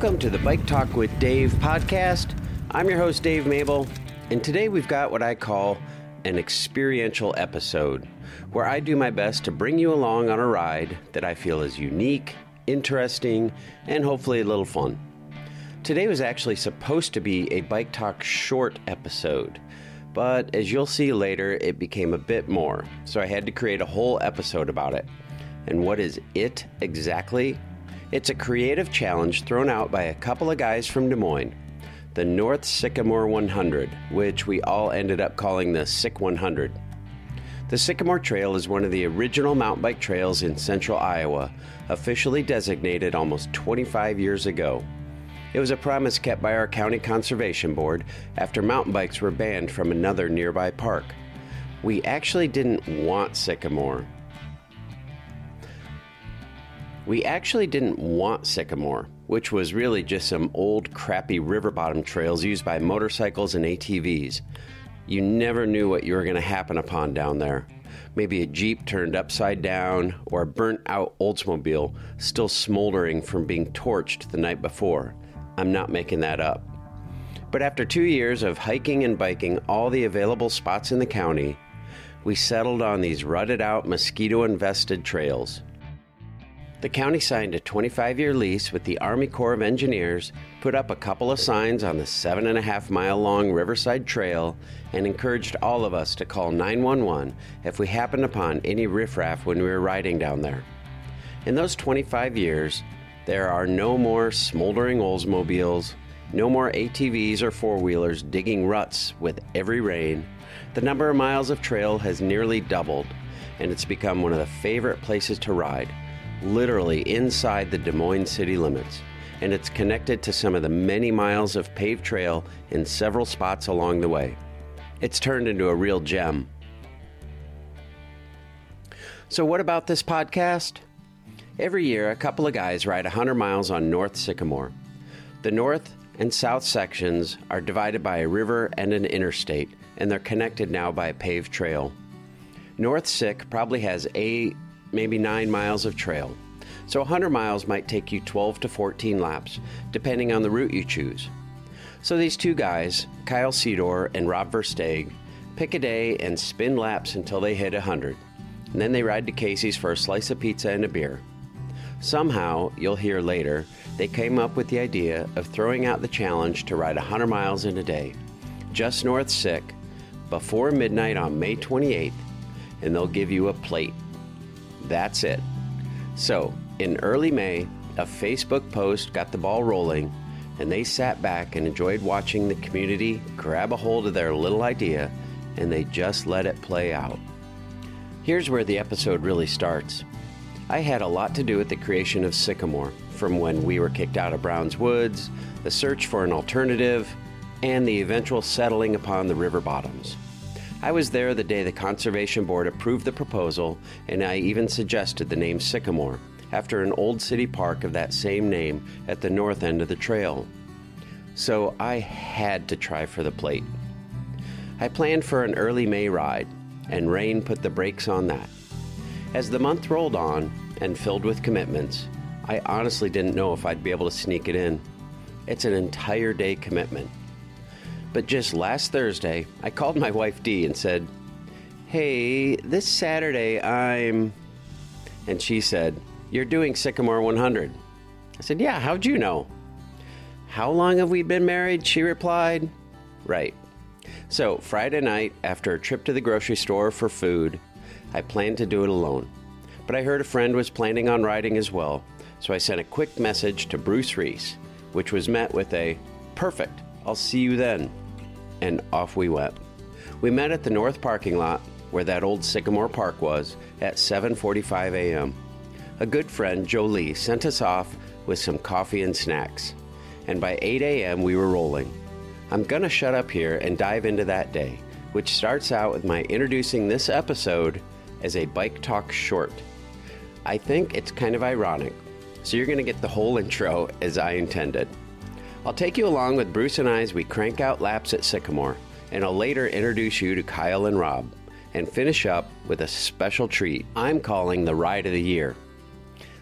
Welcome to the Bike Talk with Dave podcast. I'm your host, Dave Mable, and today we've got what I call an experiential episode where I do my best to bring you along on a ride that I feel is unique, interesting, and hopefully a little fun. Today was actually supposed to be a Bike Talk short episode, but as you'll see later, it became a bit more, so I had to create a whole episode about it. And what is it exactly? It's a creative challenge thrown out by a couple of guys from Des Moines, the North Sycamore 100, which we all ended up calling the SIC 100. The Sycamore Trail is one of the original mountain bike trails in central Iowa, officially designated almost 25 years ago. It was a promise kept by our county conservation board after mountain bikes were banned from another nearby park. We actually didn't want Sycamore. We actually didn't want Sycamore, which was really just some old crappy river bottom trails used by motorcycles and ATVs. You never knew what you were going to happen upon down there. Maybe a Jeep turned upside down, or a burnt out Oldsmobile still smoldering from being torched the night before. I'm not making that up. But after two years of hiking and biking all the available spots in the county, we settled on these rutted out, mosquito infested trails. The county signed a 25 year lease with the Army Corps of Engineers, put up a couple of signs on the seven and a half mile long Riverside Trail, and encouraged all of us to call 911 if we happened upon any riffraff when we were riding down there. In those 25 years, there are no more smoldering Oldsmobiles, no more ATVs or four wheelers digging ruts with every rain. The number of miles of trail has nearly doubled, and it's become one of the favorite places to ride literally inside the Des Moines city limits, and it's connected to some of the many miles of paved trail in several spots along the way. It's turned into a real gem. So, what about this podcast? Every year, a couple of guys ride 100 miles on North Sycamore. The north and south sections are divided by a river and an interstate, and they're connected now by a paved trail. North Sick probably has eight maybe nine miles of trail. So 100 miles might take you 12 to 14 laps, depending on the route you choose. So these two guys, Kyle Sedore and Rob Versteegh, pick a day and spin laps until they hit 100. And then they ride to Casey's for a slice of pizza and a beer. Somehow, you'll hear later, they came up with the idea of throwing out the challenge to ride 100 miles in a day, just north Sick, before midnight on May 28th, and they'll give you a plate that's it. So, in early May, a Facebook post got the ball rolling, and they sat back and enjoyed watching the community grab a hold of their little idea, and they just let it play out. Here's where the episode really starts. I had a lot to do with the creation of Sycamore, from when we were kicked out of Browns Woods, the search for an alternative, and the eventual settling upon the river bottoms. I was there the day the Conservation Board approved the proposal, and I even suggested the name Sycamore, after an old city park of that same name at the north end of the trail. So I had to try for the plate. I planned for an early May ride, and rain put the brakes on that. As the month rolled on and filled with commitments, I honestly didn't know if I'd be able to sneak it in. It's an entire day commitment. But just last Thursday, I called my wife Dee and said, Hey, this Saturday I'm. And she said, You're doing Sycamore 100. I said, Yeah, how'd you know? How long have we been married? She replied. Right. So, Friday night, after a trip to the grocery store for food, I planned to do it alone. But I heard a friend was planning on riding as well, so I sent a quick message to Bruce Reece, which was met with a perfect, I'll see you then and off we went. We met at the north parking lot where that old Sycamore Park was at 7:45 a.m. A good friend, Jolie, sent us off with some coffee and snacks. And by 8 a.m. we were rolling. I'm going to shut up here and dive into that day, which starts out with my introducing this episode as a bike talk short. I think it's kind of ironic, so you're going to get the whole intro as I intended. I'll take you along with Bruce and I as we crank out laps at Sycamore, and I'll later introduce you to Kyle and Rob, and finish up with a special treat I'm calling the Ride of the Year.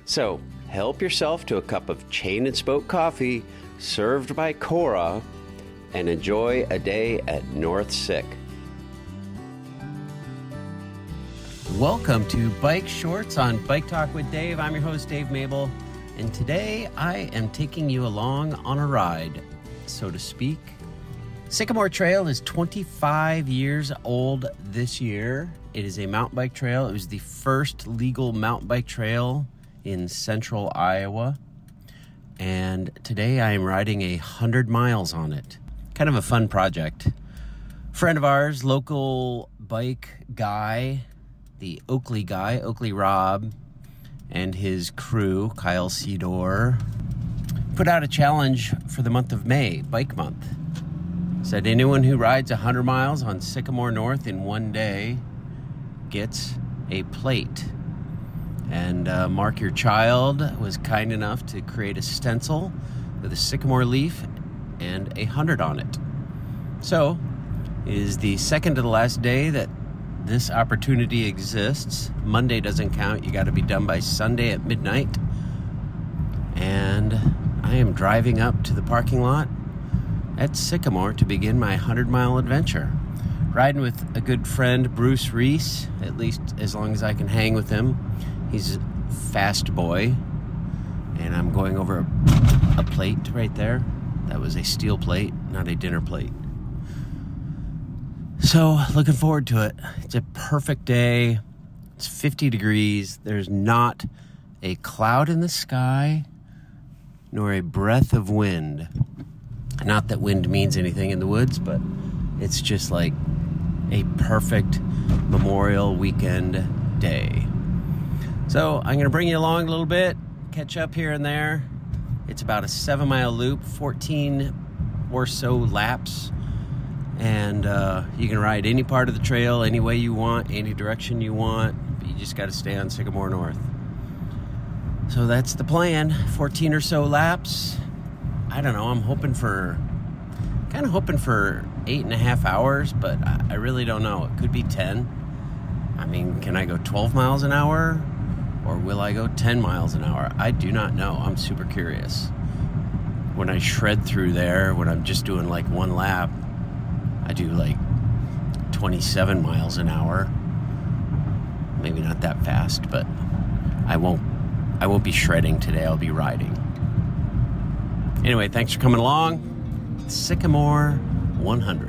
So, help yourself to a cup of chain and spoke coffee served by Cora and enjoy a day at North Sick. Welcome to Bike Shorts on Bike Talk with Dave. I'm your host, Dave Mable, and today I am taking you along on a ride, so to speak. Sycamore Trail is 25 years old this year. It is a mountain bike trail. It was the first legal mountain bike trail in central Iowa. And today I am riding a 100 miles on it. Kind of a fun project. Friend of ours, local bike guy, the Oakley guy, Oakley Rob, and his crew, Kyle Sedore, put out a challenge for the month of May, Bike Month. Said anyone who rides 100 miles on Sycamore North in one day gets a plate. And uh, Mark Your Child was kind enough to create a stencil with a sycamore leaf and a hundred on it. So, it is the second to the last day that this opportunity exists. Monday doesn't count. You got to be done by Sunday at midnight. And I am driving up to the parking lot at Sycamore to begin my 100 mile adventure. Riding with a good friend, Bruce Reece, at least as long as I can hang with him. He's a fast boy. And I'm going over a, a plate right there. That was a steel plate, not a dinner plate. So, looking forward to it. It's a perfect day. It's 50 degrees. There's not a cloud in the sky, nor a breath of wind. Not that wind means anything in the woods, but it's just like a perfect Memorial weekend day. So, I'm going to bring you along a little bit, catch up here and there. It's about a seven mile loop, 14 or so laps and uh, you can ride any part of the trail any way you want, any direction you want. But you just got to stay on Sycamore North. So that's the plan. 14 or so laps. I don't know. I'm hoping for, kind of hoping for eight and a half hours, but I, I really don't know. It could be 10. I mean, can I go 12 miles an hour? Or will I go 10 miles an hour? I do not know. I'm super curious. When I shred through there, when I'm just doing like one lap, I do like 27 miles an hour. Maybe not that fast, but I won't I won't be shredding today. I'll be riding. Anyway, thanks for coming along. Sycamore 100.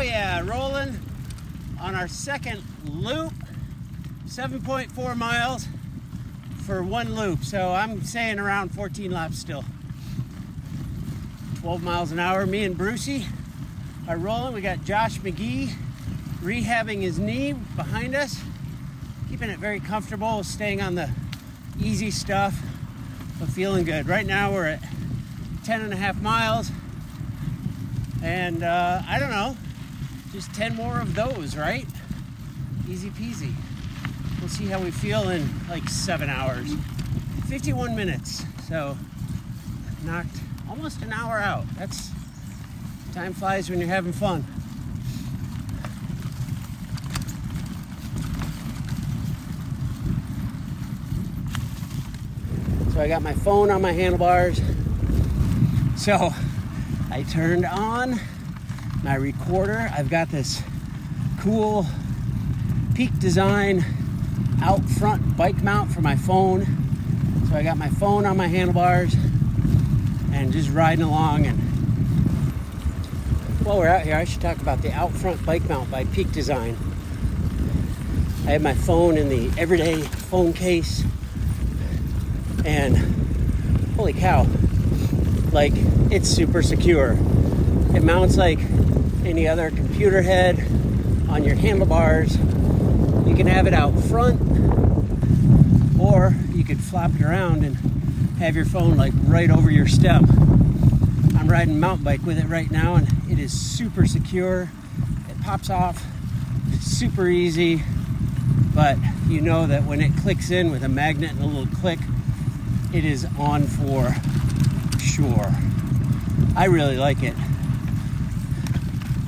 Oh yeah, rolling on our second loop, 7.4 miles for one loop. So I'm saying around 14 laps still. 12 miles an hour. Me and Brucey are rolling. We got Josh McGee rehabbing his knee behind us, keeping it very comfortable, staying on the easy stuff, but feeling good. Right now we're at 10 and a half miles. And uh, I don't know, just 10 more of those, right? Easy peasy. We'll see how we feel in like seven hours. 51 minutes. So, knocked almost an hour out. That's time flies when you're having fun. So, I got my phone on my handlebars. So, I turned on my recorder. I've got this cool Peak Design out front bike mount for my phone. So I got my phone on my handlebars and just riding along. And while we're out here, I should talk about the out front bike mount by Peak Design. I have my phone in the everyday phone case, and holy cow, like it's super secure. It mounts like any other computer head on your handlebars. You can have it out front, or you could flop it around and have your phone like right over your stem. I'm riding mountain bike with it right now, and it is super secure. It pops off super easy, but you know that when it clicks in with a magnet and a little click, it is on for sure. I really like it.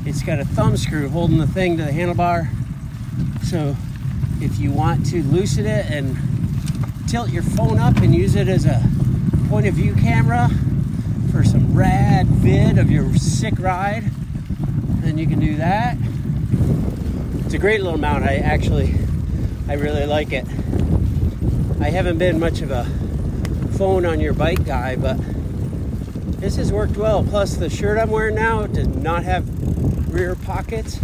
It's got a thumb screw holding the thing to the handlebar. So if you want to loosen it and tilt your phone up and use it as a point of view camera for some rad vid of your sick ride, then you can do that. It's a great little mount. I actually, I really like it. I haven't been much of a phone on your bike guy, but this has worked well. Plus, the shirt I'm wearing now does not have rear pockets.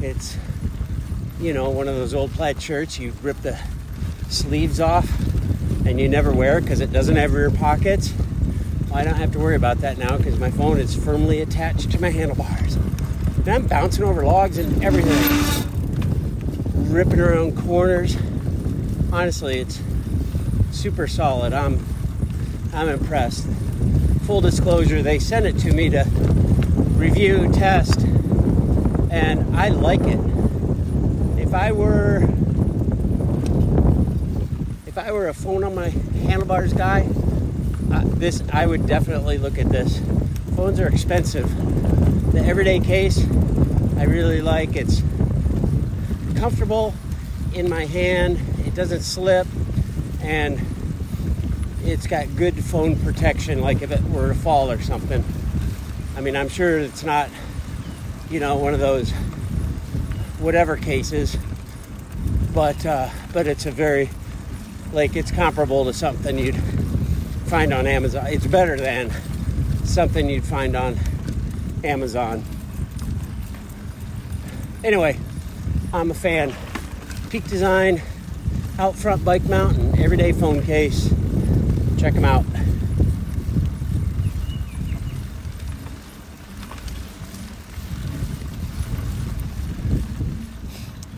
It's, you know, one of those old plaid shirts. You rip the sleeves off and you never wear it because it doesn't have rear pockets. Well, I don't have to worry about that now because my phone is firmly attached to my handlebars. And I'm bouncing over logs and everything, ripping around corners. Honestly, it's super solid. I'm I'm impressed. Full disclosure, they sent it to me to review, test, and I like it. If I were if I were a phone on my handlebars guy, uh, this I would definitely look at this. Phones are expensive. The everyday case I really like. It's comfortable in my hand. It doesn't slip, and it's got good phone protection. Like if it were to fall or something. I mean, I'm sure it's not, you know, one of those whatever cases, but uh, but it's a very like it's comparable to something you'd find on Amazon. It's better than something you'd find on Amazon. Anyway, I'm a fan. Peak Design, out front bike mount, and everyday phone case. Check them out.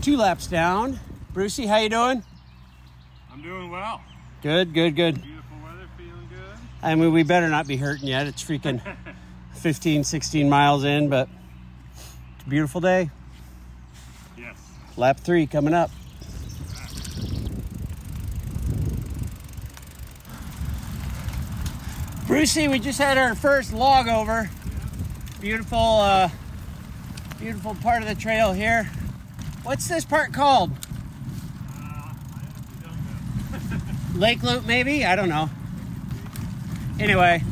Two laps down. Brucey, how you doing? I'm doing well. Good, good, good. Beautiful weather, feeling good. I mean, we better not be hurting yet. It's freaking 15, 16 miles in, but it's a beautiful day. Yes. Lap three coming up. Brucey, we just had our first log over. Beautiful, uh, beautiful part of the trail here. What's this part called? Uh, I honestly don't know. Lake Loop, maybe? I don't know. Anyway,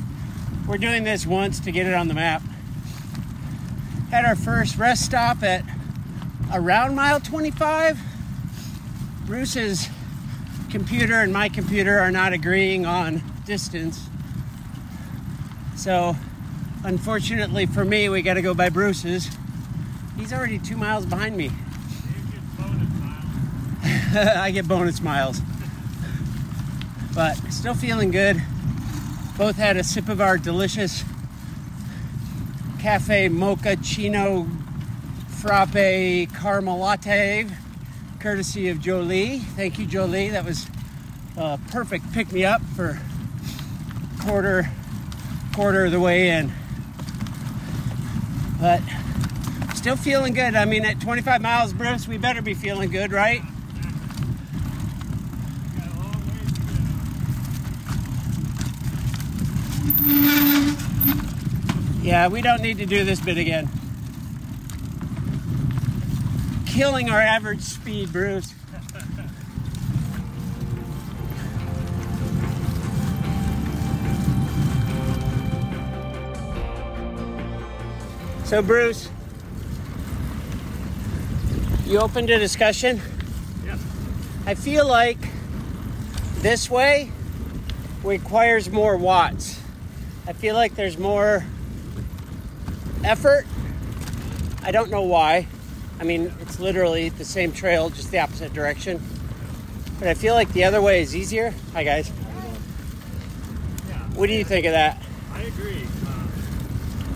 we're doing this once to get it on the map. Had our first rest stop at around mile 25. Bruce's computer and my computer are not agreeing on distance. So, unfortunately for me, we got to go by Bruce's. He's already two miles behind me. You get bonus miles. I get bonus miles. But still feeling good. Both had a sip of our delicious cafe mocha chino frappe caramel latte, courtesy of Jolie. Thank you, Jolie. That was a perfect pick me up for quarter quarter of the way in. But still feeling good. I mean, at 25 miles, Bruce, we better be feeling good, right? Got a long ways to go. Yeah, we don't need to do this bit again. Killing our average speed, Bruce. so, Bruce, you opened a discussion. Yes. I feel like this way requires more watts. I feel like there's more effort. I don't know why. I mean, it's literally the same trail, just the opposite direction. But I feel like the other way is easier. Hi, guys. What do you think of that? I agree. Uh,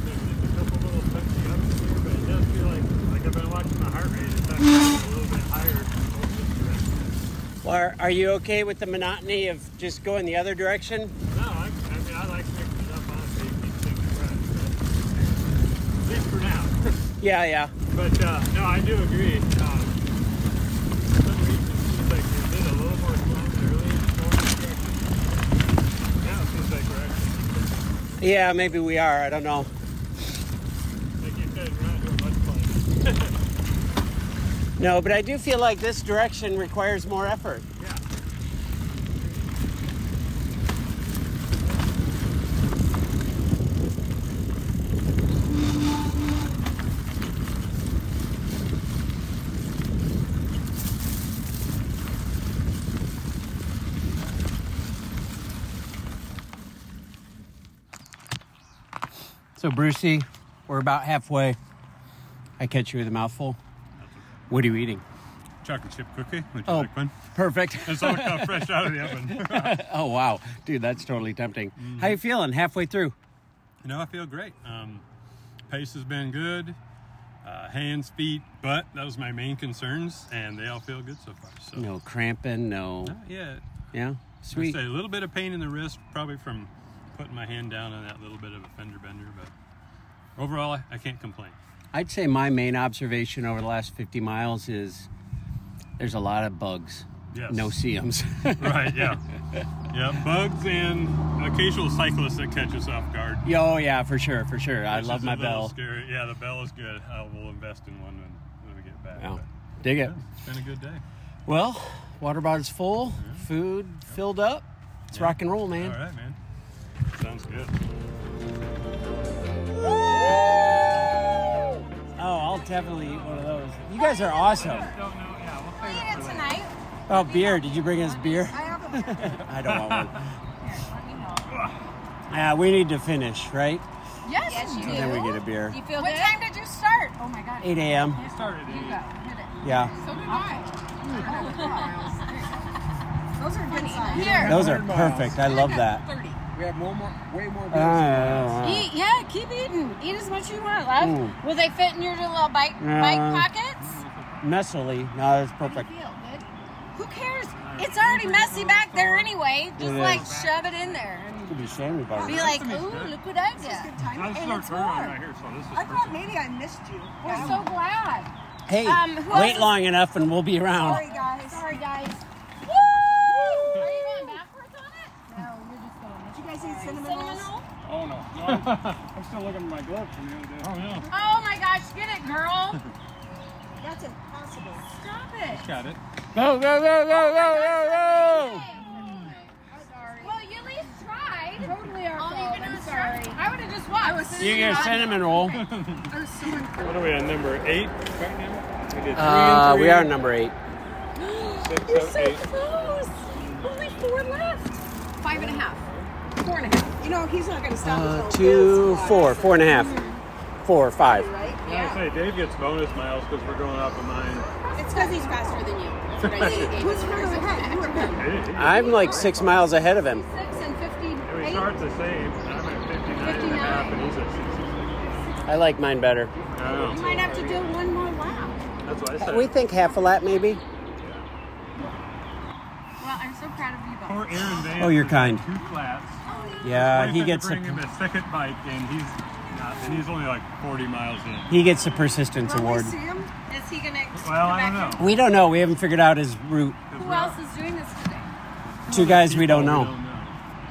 there's, there's a couple little touchy ups here, but it does feel like, like I've been watching my heart rate. It's actually a little bit higher most of the direction. Or are you okay with the monotony of just going the other direction? No, I, I mean, I like mixing it up, honestly, keep things fresh. But at least Yeah, yeah. But uh, no, I do agree. Um, for some reason, it seems like we did a little more slowing early in the morning direction. Now it seems like we're actually, Yeah, maybe we are. I don't know. like you said, we're not doing much playing. No, but I do feel like this direction requires more effort. Yeah. So, Brucey, we're about halfway. I catch you with a mouthful. What are you eating? Chocolate chip cookie. Would you Oh. like one? Perfect. It's all come fresh out of the oven. oh wow, dude, that's totally tempting. How you feeling? Halfway through? No, I feel great. Um, pace has been good. Uh, hands, feet, butt. That was my main concerns, and they all feel good so far. So No cramping. No. not yet. Yeah. Sweet. Sweet. a little bit of pain in the wrist, probably from putting my hand down on that little bit of a fender bender, but overall, I, I can't complain. I'd say my main observation over the last 50 miles is there's a lot of bugs. Yes. No seams. Right? Yeah. yeah. Bugs and occasional cyclists that catch us off guard. oh yeah, for sure, for sure. I love my bell. Scary. Yeah, the bell is good. I will invest in one when, when we get back. Yeah. Dig it. yeah, it's been a good day. Well, water bottle's full, food filled up. It's Yeah. rock and roll, man. All right, man. Sounds good. Oh, I'll definitely eat one of those. You guys are awesome. Yeah, we'll eat it it for later. tonight. Oh, beer. Did you bring us beer? I have a I don't want one. Let me know. Yeah, we need to finish, right? Yes, yes you do. Then we get a beer. You feel what time did you start? Oh my god. 8 a.m. We started You eating. it. Yeah. So did I. Those are good signs. Here. Those are perfect. I love that. 30. We have more, more, way more beers. Uh, Eat, yeah, keep eating. Eat as much as you want, love. Mm. Will they fit in your little bike bike Uh, pockets? messily. No, that's How do you perfect. feel? Good? Who cares? It's already messy back there anyway. Just It like is. shove it in there. Could be Sammy bar. Be like, ooh, look what I did. I just And it's turning warm. right here, so this is I thought perfect. maybe I missed you. We're so glad. Hey, Um, who else wait long enough and we'll be around. Sorry, guys. Sorry, guys. Woo! Are you going backwards on it? No, you're just going. Did you guys eat cinnamon Cinnamon rolls? roll? Oh no, no I'm, I'm still looking at my glove from the other day. Oh, yeah. Oh my gosh, get it, girl. That's impossible. Stop it. Got it. Go, go, go, go, go, go, go! Well, you at least tried. Totally our All fault. you can do I'm is sorry. try. I would have just watched. You get a cinnamon roll. I was so incredible. What are we on number eight right now? We did three Uh, and three. we are number eight. Six, You're seven, so eight. close. Only four left. Five and a half. Four and a half. You know, he's not going to stop Uh, until two, this four, four and a half. Four, five. Right? Yeah, I say Dave gets bonus miles because we're going off of mine. It's because he's faster than you. Who's further ahead? You or him? I'm like six miles ahead of him. Six and fifty. Yeah, we start the same. I'm at 59 and a half, and he's at 66. I like mine better. I. You might have to do one more lap. That's what I said. We think half a lap, maybe. Well, I'm so proud of you both. Poor Aaron Vance Oh, you're kind. Two flats. Yeah, Wife he had to gets bring the him a second bike, and he's not, and he's only like 40 miles in. he gets the persistence Will we award. see him? Is he gonna? Well, I don't back know. We don't know. We haven't figured out his route. Who else is doing this today? Two guys we don't know.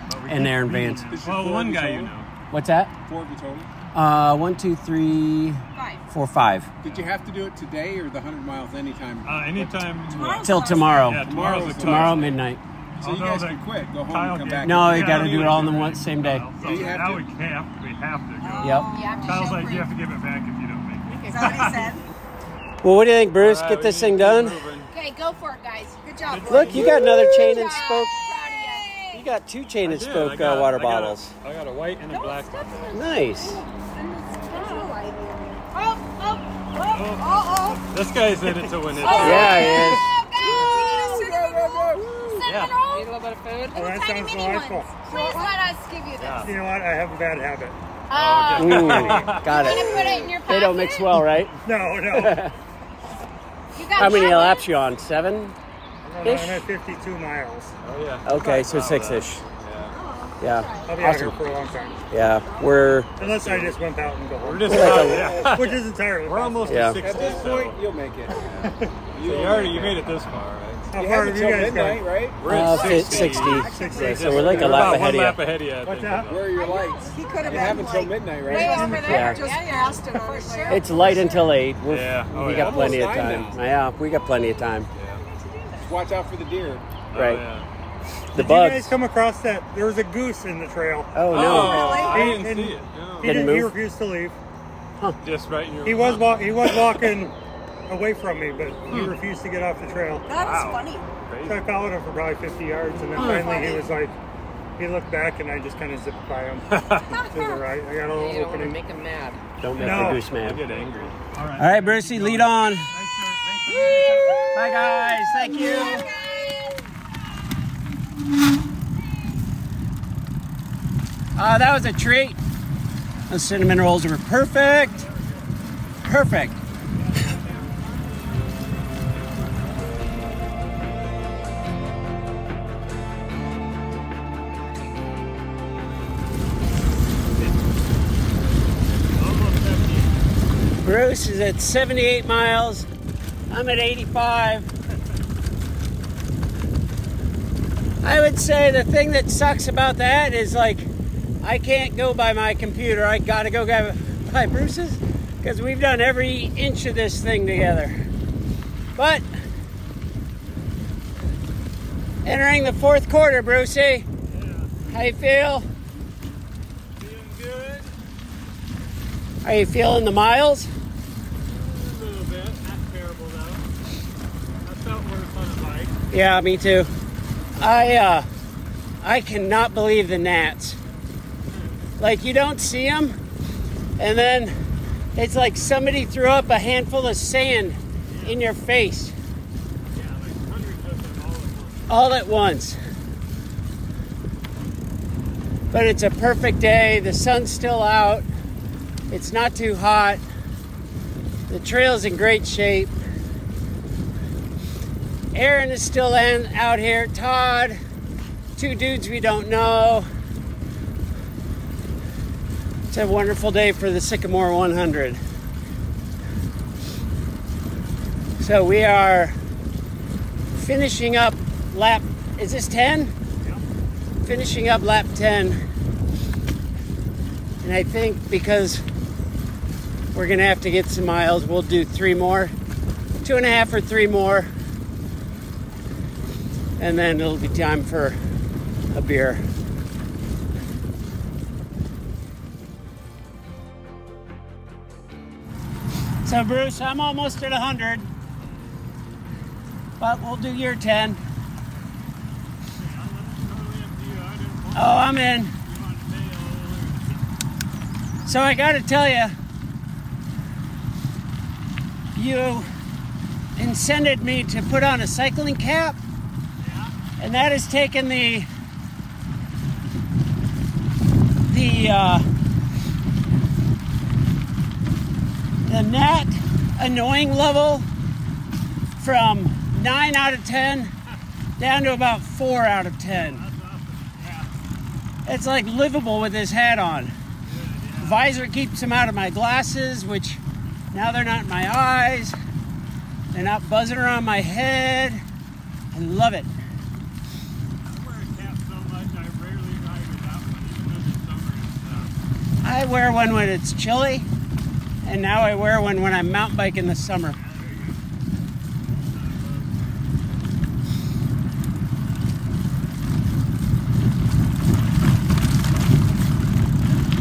But we And Aaron meeting Vance. them. Is it Well, one guy you know. What's that? Four of you total. Uh, one, two, three, Five. four, five. Did you have to do it today or the 100 miles anytime? Uh, anytime. Till tomorrow. Yeah, tomorrow's the Tomorrow cutoff. midnight. So you guys can quit, go home Kyle and come back. No, you Yeah, got to do it all in the one same day. So you have now to? we have we have to go. Yep. You have to Kyle's like proof. you have to give it back if you don't make it. Is that what he said? Well, what do you think, Bruce? All right, Get this thing done. Okay, go for it, guys. Good job. Look, you got another chain and spoke. You. You got two chain and spoke I uh, water I got bottles. I got a white and a black one. Nice. Oh, oh, oh, oh, This guy's in it to win it. Yeah, it is. Oh. Cinnamon Yeah. roll. Need a little bit of food. Oh, that Tiny sounds mini delightful. ones. Please let us give you this. You know what? I have a bad habit. Oh, oh Ooh, got you it. put it in your pocket? They don't mix well, right? No, no. You got How many chocolate? laps you on? Seven? I'm at 52 miles. Oh yeah. Okay, so six ish. Oh. Yeah. I'll be out here for a long time. Yeah. We're Unless I just went out and go home. We're just We're like a- yeah. Which is entirely We're almost Yeah. at 60. At this so- point, you'll make it. so you already you made it this far, right? How You far have have you until guys midnight, gone? right? We're uh, at 60. 60. Sixty. Yeah, so we're like a We're lap ahead of you. lap ahead of you. What's think. Where are your lights? He could have You have been until midnight, right? way over there, Yeah. just Yeah, yeah. past him for sure. It's light until eight. We're, Yeah. Oh, we yeah. got plenty of time. now. Yeah, we got plenty of time. Watch out for the deer. Oh, Right. yeah. The Did you guys bugs. come across that? There was a goose in the trail. Oh Oh, no. I didn't see it. No. He, Didn't didn't, he refused to leave. Just right in your He was wa- he was walking away from me, but he refused to get off the trail. That is Wow. funny. So I followed him for probably 50 yards, and then finally he was like, he looked back, and I just kind of zipped by him to the right. I got a little opening. him mad. Don't make No. the goose I mad. get angry. All right. All right, Brucey, lead on. Thanks. Thanks, Bye, guys. Thank you. Uh, that was a treat. Those cinnamon rolls were perfect. Perfect. Bruce is at 78 miles. I'm at 85. I would say the thing that sucks about that is like I can't go by my computer. I gotta go by- by Bruce's because we've done every inch of this thing together. But entering the fourth quarter, Brucey. How you feel? Feeling good? Are you feeling the miles? A little bit. Not terrible though. I felt worse on the bike. Yeah, me too. I uh I cannot believe the gnats. Like you don't see them and then it's like somebody threw up a handful of sand in your face Yeah, like all at once. But it's a perfect day. The sun's still out. It's not too hot. The trail's in great shape. Aaron is still in, out here. Todd, two dudes we don't know. It's a wonderful day for the Sycamore 100. So we are finishing up lap, is this 10? Yeah. Finishing up lap 10. And I think because we're going to have to get some miles, we'll do three more, two and a half or three more. And then it'll be time for a beer. So, Bruce, I'm almost at 100, but we'll do your 10. Oh, I'm in. So I got to tell you, you incented me to put on a cycling cap, and that has taken the the uh, the gnat annoying level from nine out of ten down to about four out of ten. It's like livable with this hat on. Visor keeps them out of my glasses, which now they're not in my eyes. They're not buzzing around my head. I love it. I wear a cap so much I rarely ride without one, even in the summer and stuff. I wear one when it's chilly, and now I wear one when I'm mountain biking in the summer.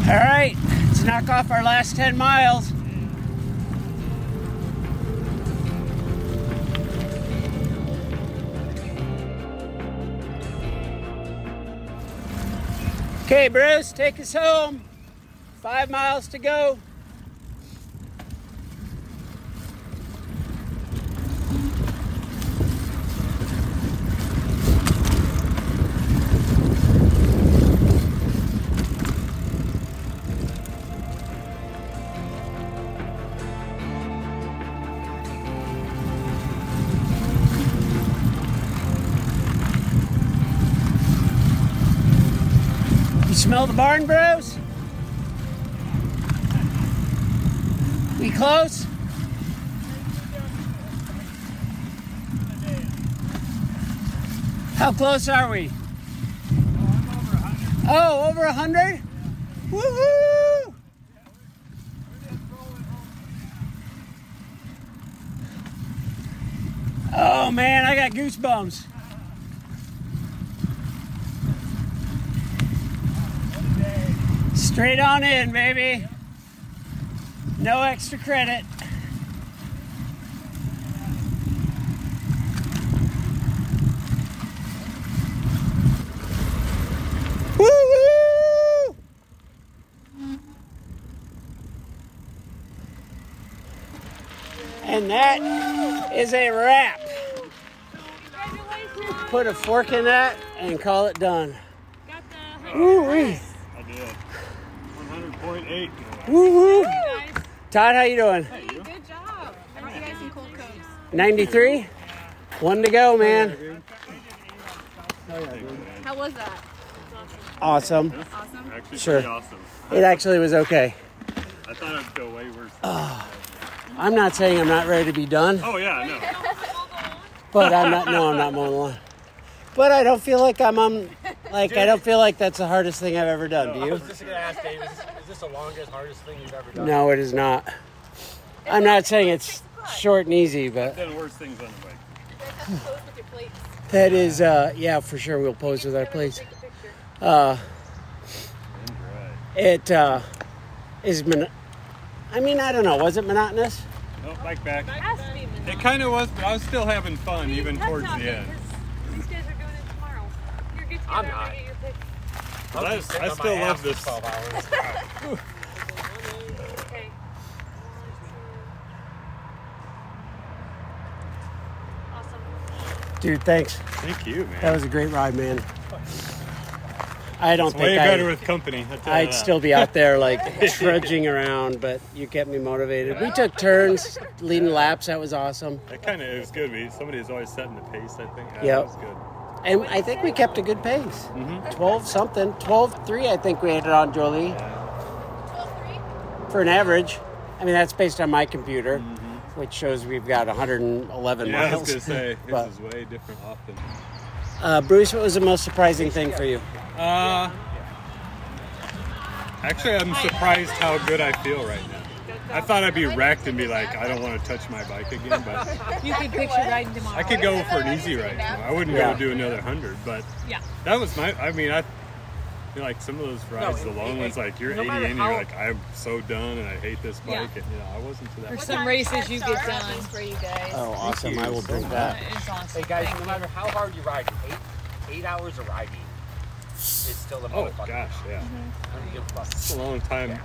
All right, let's knock off our last 10 miles. Okay, Bruce, take us home. Five miles to go. smell the barn bread? Close? How close are we? Oh, oh, over a hundred? Woohoo! Oh man, I got goosebumps. Straight on in, baby. No extra credit. And that is a wrap. Put a fork in that and call it done. Woo-wee. I did. 100.8. Woo-woo. Todd, how you doing? Good job. I brought you guys some cold coats. 93? One to go, man. How was that? Awesome. Awesome. Actually, Sure. pretty awesome. It actually was okay. I thought it'd go way worse. Ah. I'm not saying I'm not ready to be done, Oh, yeah, no. but I'm not. No, I'm not mowing the lawn. But I don't feel like I'm on. Like I don't feel like that's the hardest thing I've ever done. Do you? just gonna ask Dave, is, is this the longest, hardest thing you've ever done? No, it is not. I'm not saying it's short and easy, but Done worse things on the bike. Pose with that is, uh, yeah, for sure. We'll pose with our plates. Take a. Uh, And dry. it uh, is. Mon- I mean, I don't know. Was it monotonous? No, bike back. Has to be minimum. It kind of was, but I was still having fun even towards the end. These guys are doing it tomorrow. You're get together I'm and not. get your pics. But I, I on my still ass love for this. 12 hours. Okay. Awesome. Dude, thanks. Thank you, man. That was a great ride, man. I don't It's think way I, better with company. I'll tell you I'd still be out there like trudging around, but you kept me motivated. We took turns leading laps. That was awesome. That kind of is good. We, somebody is always setting the pace, I think. Yeah, Yep. That was good. And I think we kept a good pace. Mm-hmm. 12 something. 12 3, I think we ended it on Jolie for an average. I mean, that's based on my computer, which shows we've got 111 Mm-hmm. Yeah, I was going to say, But- this is way different often. uh, Bruce, what was the most surprising thing for you? Uh, actually, I'm surprised how good I feel right now. I thought I'd be wrecked and be like, I don't want to touch my bike again, but You can picture riding tomorrow. I could go for an easy ride. tomorrow. I wouldn't Yeah. go do another hundred, but Yeah. that was my. I mean, I feel like some of those rides, the long ones, like you're no 80 matter in, you're like, I'm so done and I hate this bike, Yeah. and you know, I wasn't to that. For point. some races you get done. for you guys. Oh, awesome. I will drink Uh, that. It's awesome. Hey guys, Thank no you. matter how hard you ride, eight eight hours of riding is still a Oh motherfucker. gosh, yeah, I don't give a fuck. it's a long time.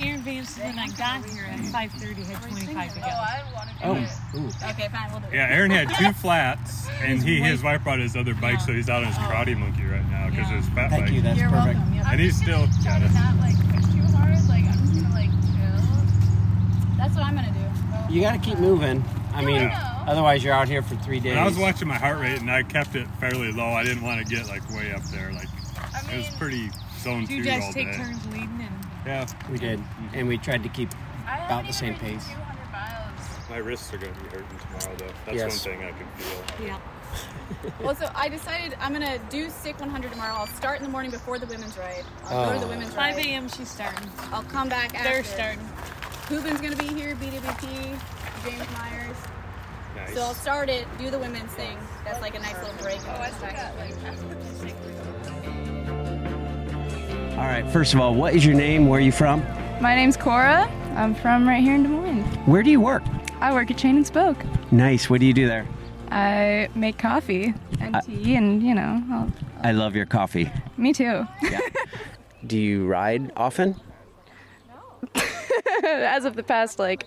Aaron Vance, when I got here at 5:30, had 25 to go. I want to do Oh, it. ooh. Okay, fine, we'll do it. Yeah, Aaron had two flats, and he his wife brought his other bike, so he's out on his oh. karate monkey right now because his fat Thank bike. you. That's You're perfect. welcome. Yep. And he's still try to not like push too hard. Like I'm just gonna like chill. That's what I'm gonna do. You got to keep moving. I mean, Yeah. otherwise you're out here for three days. When I was watching my heart rate and I kept it fairly low. I didn't want to get like way up there. Like I it was mean, pretty zone Do you two all guys take day. turns leading and Yeah, We did, mm-hmm. and we tried to keep about the same pace. my wrists are gonna be hurting tomorrow though. That's Yes. one thing I can feel. yeah. Well, so I decided I'm gonna do Sick 100 tomorrow. I'll start in the morning before the women's ride. I'll go to the Oh. women's 5 ride. a.m. she's starting. I'll come back after. They're starting. Hoobin's gonna be here. BWP. James Myers. Nice. So I'll start it. Do the women's thing. That's like a nice little break. Oh, I All right. First of all, what is your name? Where are you from? My name's Cora. I'm from right here in Des Moines. Where do you work? I work at Chain and Spoke. Nice. What do you do there? I make coffee and Uh, tea, and you know, I'll, I love your coffee. me too. Do you ride often? No. As of the past like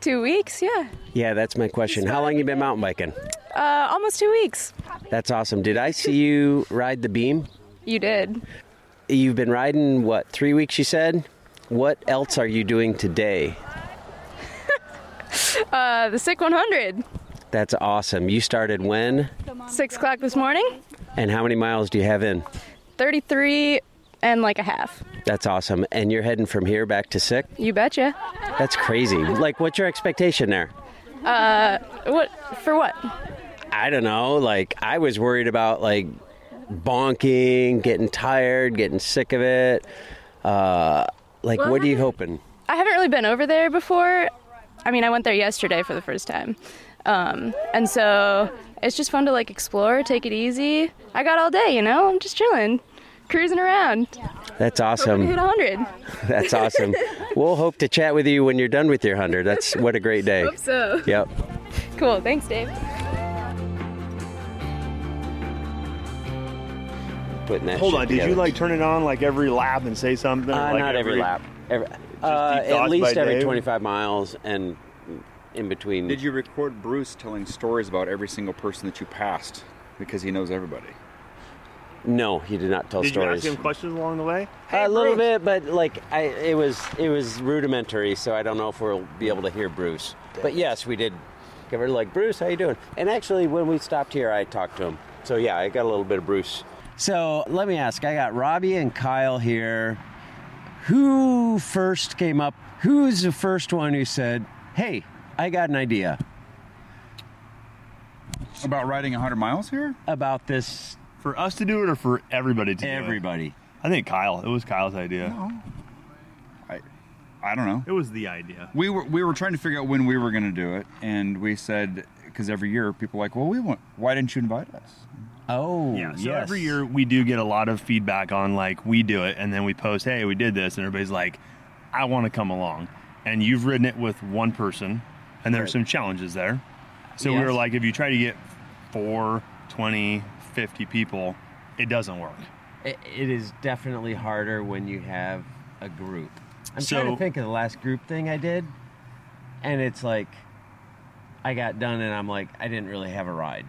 two weeks, yeah, Yeah, that's my question. How long you been mountain biking? uh, almost two weeks. That's awesome. Did I see you ride the beam? You did. You've been riding what three weeks? You said. What else are you doing today? Uh, the Sick 100, That's awesome. You started when? six o'clock this morning. And how many miles do you have in? 33 and like a half. That's awesome. And you're heading from here back to sick? You betcha. That's crazy. Like, what's your expectation there? Uh, what for? What? I don't know. Like, I was worried about like bonking, getting tired, getting sick of it. Uh, like, Well, what are you hoping? I haven't really been over there before. I mean, I went there yesterday for the first time, um, and so it's just fun to like explore, take it easy. I got all day, you know. I'm just chilling, cruising around. That's to hit awesome. 100. That's awesome. We'll hope to chat with you when you're done with your hundred. That's what a great day. Hope so. Yep. Cool. Thanks, Dave. Putting that. Hold shit on, did you like turn it on like every lap and say something? or, Uh, like, not every, lap. Every, uh, at least by every 25 miles and in between. Did you record Bruce telling stories about every single person that you passed because he knows everybody? No, he did not tell stories. Did you ask him questions along the way? a little bit, but like I, it was it was rudimentary, so I don't know if we'll be able to hear Bruce. But yes, we did give her like Bruce, how you doing? And actually, when we stopped here, I talked to him. So yeah, I got a little bit of Bruce. So let me ask: I got Robbie and Kyle here. Who first came up? Who's the first one who said, "Hey, I got an idea About riding 100 miles here? about this"? For us to do it or for everybody to do it? Everybody. I think Kyle. It was Kyle's idea. No. I, I don't know. It was the idea. We were we were trying to figure out when we were going to do it, and we said because every year people are like, well, we want. Why didn't you invite us? Oh, Yeah, so yes. every year we do get a lot of feedback on like we do it and then we post, hey, we did this, and everybody's like, I want to come along. And you've ridden it with one person, and there's Right. some challenges there. So we Yes. were like, if you try to get four, 20, 50 people, it doesn't work. It, it is definitely harder when you have a group. I'm trying to think of the last group thing I did, and it's like I got done and I'm like I didn't really have a ride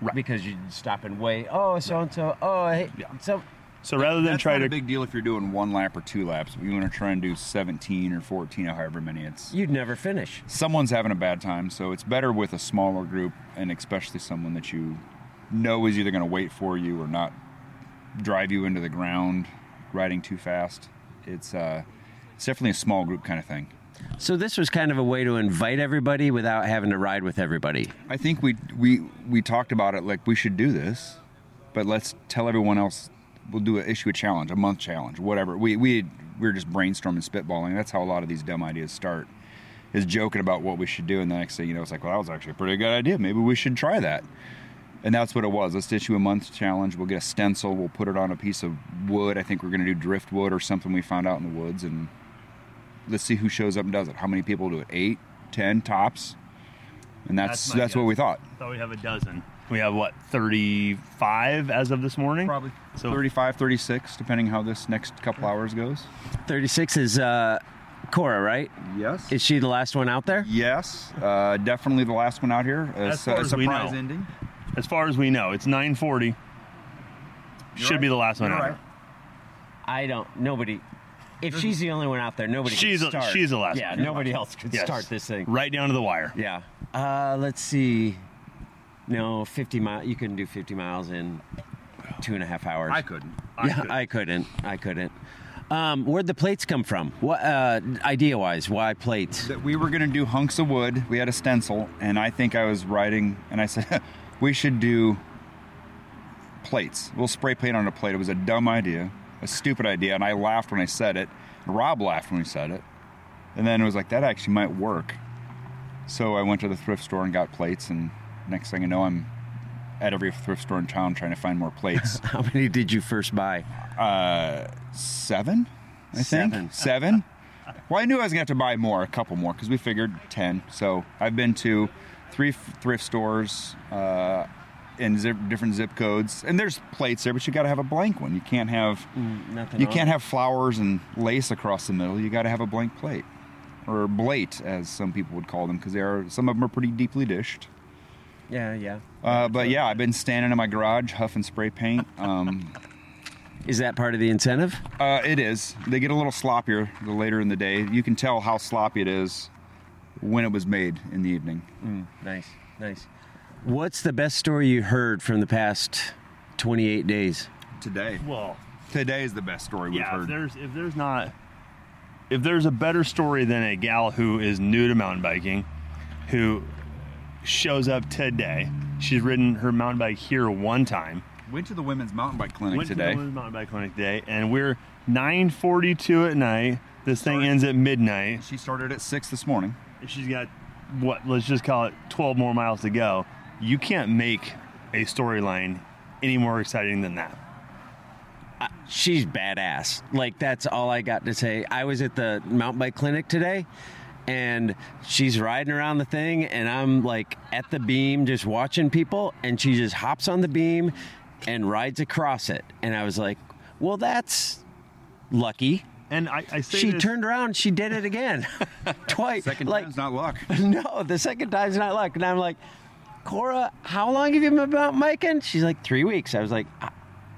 Right. because you stop and wait. Oh, so and so. Oh, hey, Yeah. so So rather than That's try not to a big deal if you're doing one lap or two laps. But you want to try and do 17 or 14 or however many. It's you'd never finish. someone's having a bad time, so it's better with a smaller group, and especially someone that you know is either going to wait for you or not drive you into the ground riding too fast. It's uh, it's definitely a small group kind of thing. So this was kind of a way to invite everybody without having to ride with everybody. I think we we we talked about it like we should do this, but let's tell everyone else. We'll do an issue a challenge, a month challenge, whatever. We we we were just brainstorming, spitballing. That's how a lot of these dumb ideas start. Is joking about what we should do, and the next thing you know, it's like, well, that was actually a pretty good idea. Maybe we should try that. And that's what it was. Let's issue a month challenge. We'll get a stencil. We'll put it on a piece of wood. I think we're going to do driftwood or something we found out in the woods, and let's see who shows up and does it. How many people do it? Eight, ten tops, and that's That's that's, what we thought. thought we have a dozen. We have what, 35 as of this morning? Probably So 35, 36, depending how this next couple hours goes. 36 is uh, Cora, right? Yes. Is she the last one out there? yes, uh, definitely the last one out here. A, As far a as we know. ending. as far as we know, it's 940. Should right. be the last one You're out. right. I don't. Nobody. If she's the only one out there, nobody. She's can a- she's the last Yeah, one. nobody else could Yes. start this thing. Right down to the wire. Yeah. Uh, let's see. No, 50 miles. You couldn't do 50 miles in two and a half hours. I couldn't. yeah, couldn't. I couldn't. I couldn't. Um, where'd the plates come from? What uh, idea-wise? Why plates? That we were going to do hunks of wood. We had a stencil, and I think I was writing, and I said, we should do plates. We'll spray paint on a plate. It was a dumb idea, a stupid idea, and I laughed when I said it. Rob laughed when we said it. And then it was like, that actually might work. So I went to the thrift store and got plates, and next thing I know, I'm at every thrift store in town trying to find more plates. How many did you first buy? uh, seven, I Seven. think. Seven. Well, I knew I was gonna have to buy more, a couple more, because we figured ten. So I've been to three f- thrift stores uh, in zip, different zip codes, and there's plates there, but you got to have a blank one. You can't have Nothing. you can't it? have flowers and lace across the middle. You got to have a blank plate, or blate, as some people would call them, because they are some of them are pretty deeply dished. Yeah, yeah. Uh, but yeah, I've been standing in my garage huffing spray paint. Um, Is that part of the incentive? Uh, it is. They get a little sloppier the later in the day. You can tell how sloppy it is when it was made in the evening. Nice, nice. What's the best story you heard from the past 28 days? Today. Well, Today is the best story we've yeah, if heard. there's if there's not if there's a better story than a gal who is new to mountain biking, who shows up today. She's ridden her mountain bike here one time. Went to the women's mountain bike clinic Went today. to the women's mountain bike clinic today, and we're 9:42 at night. This thing ends at midnight. She started at six this morning. She's got what? Let's just call it 12 more miles to go. You can't make a storyline any more exciting than that. she's badass. Like that's all I got to say. I was at the mountain bike clinic today and she's riding around the thing and I'm like at the beam just watching people and she just hops on the beam and rides across it. And I was like, "Well, that's lucky." And I, I say she this- turned around, she did it again. Twice. Second like, time's not luck. No, the second time's not luck. And I'm like, Cora, how long have you been mountain biking? She's like, three weeks. I was like, "Ah,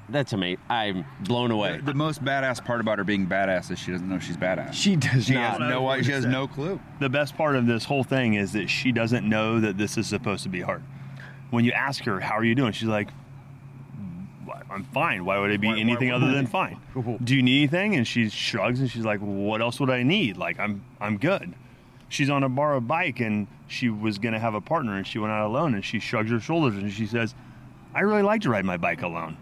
that's amazing. I'm blown away. The most badass part about her being badass is she doesn't know she's badass. She does She not. has no. She has no clue. The best part of this whole thing is that she doesn't know that this is supposed to be hard. When you ask her, "How are you doing?" she's like, "I'm fine. Why would I be Why- why anything other I?" than fine?" Do you need anything? And she shrugs and she's like, "What else would I need? Like I'm I'm good." She's on a borrowed bike and she was gonna have a partner and she went out alone and she shrugs her shoulders and she says, "I really like to ride my bike alone.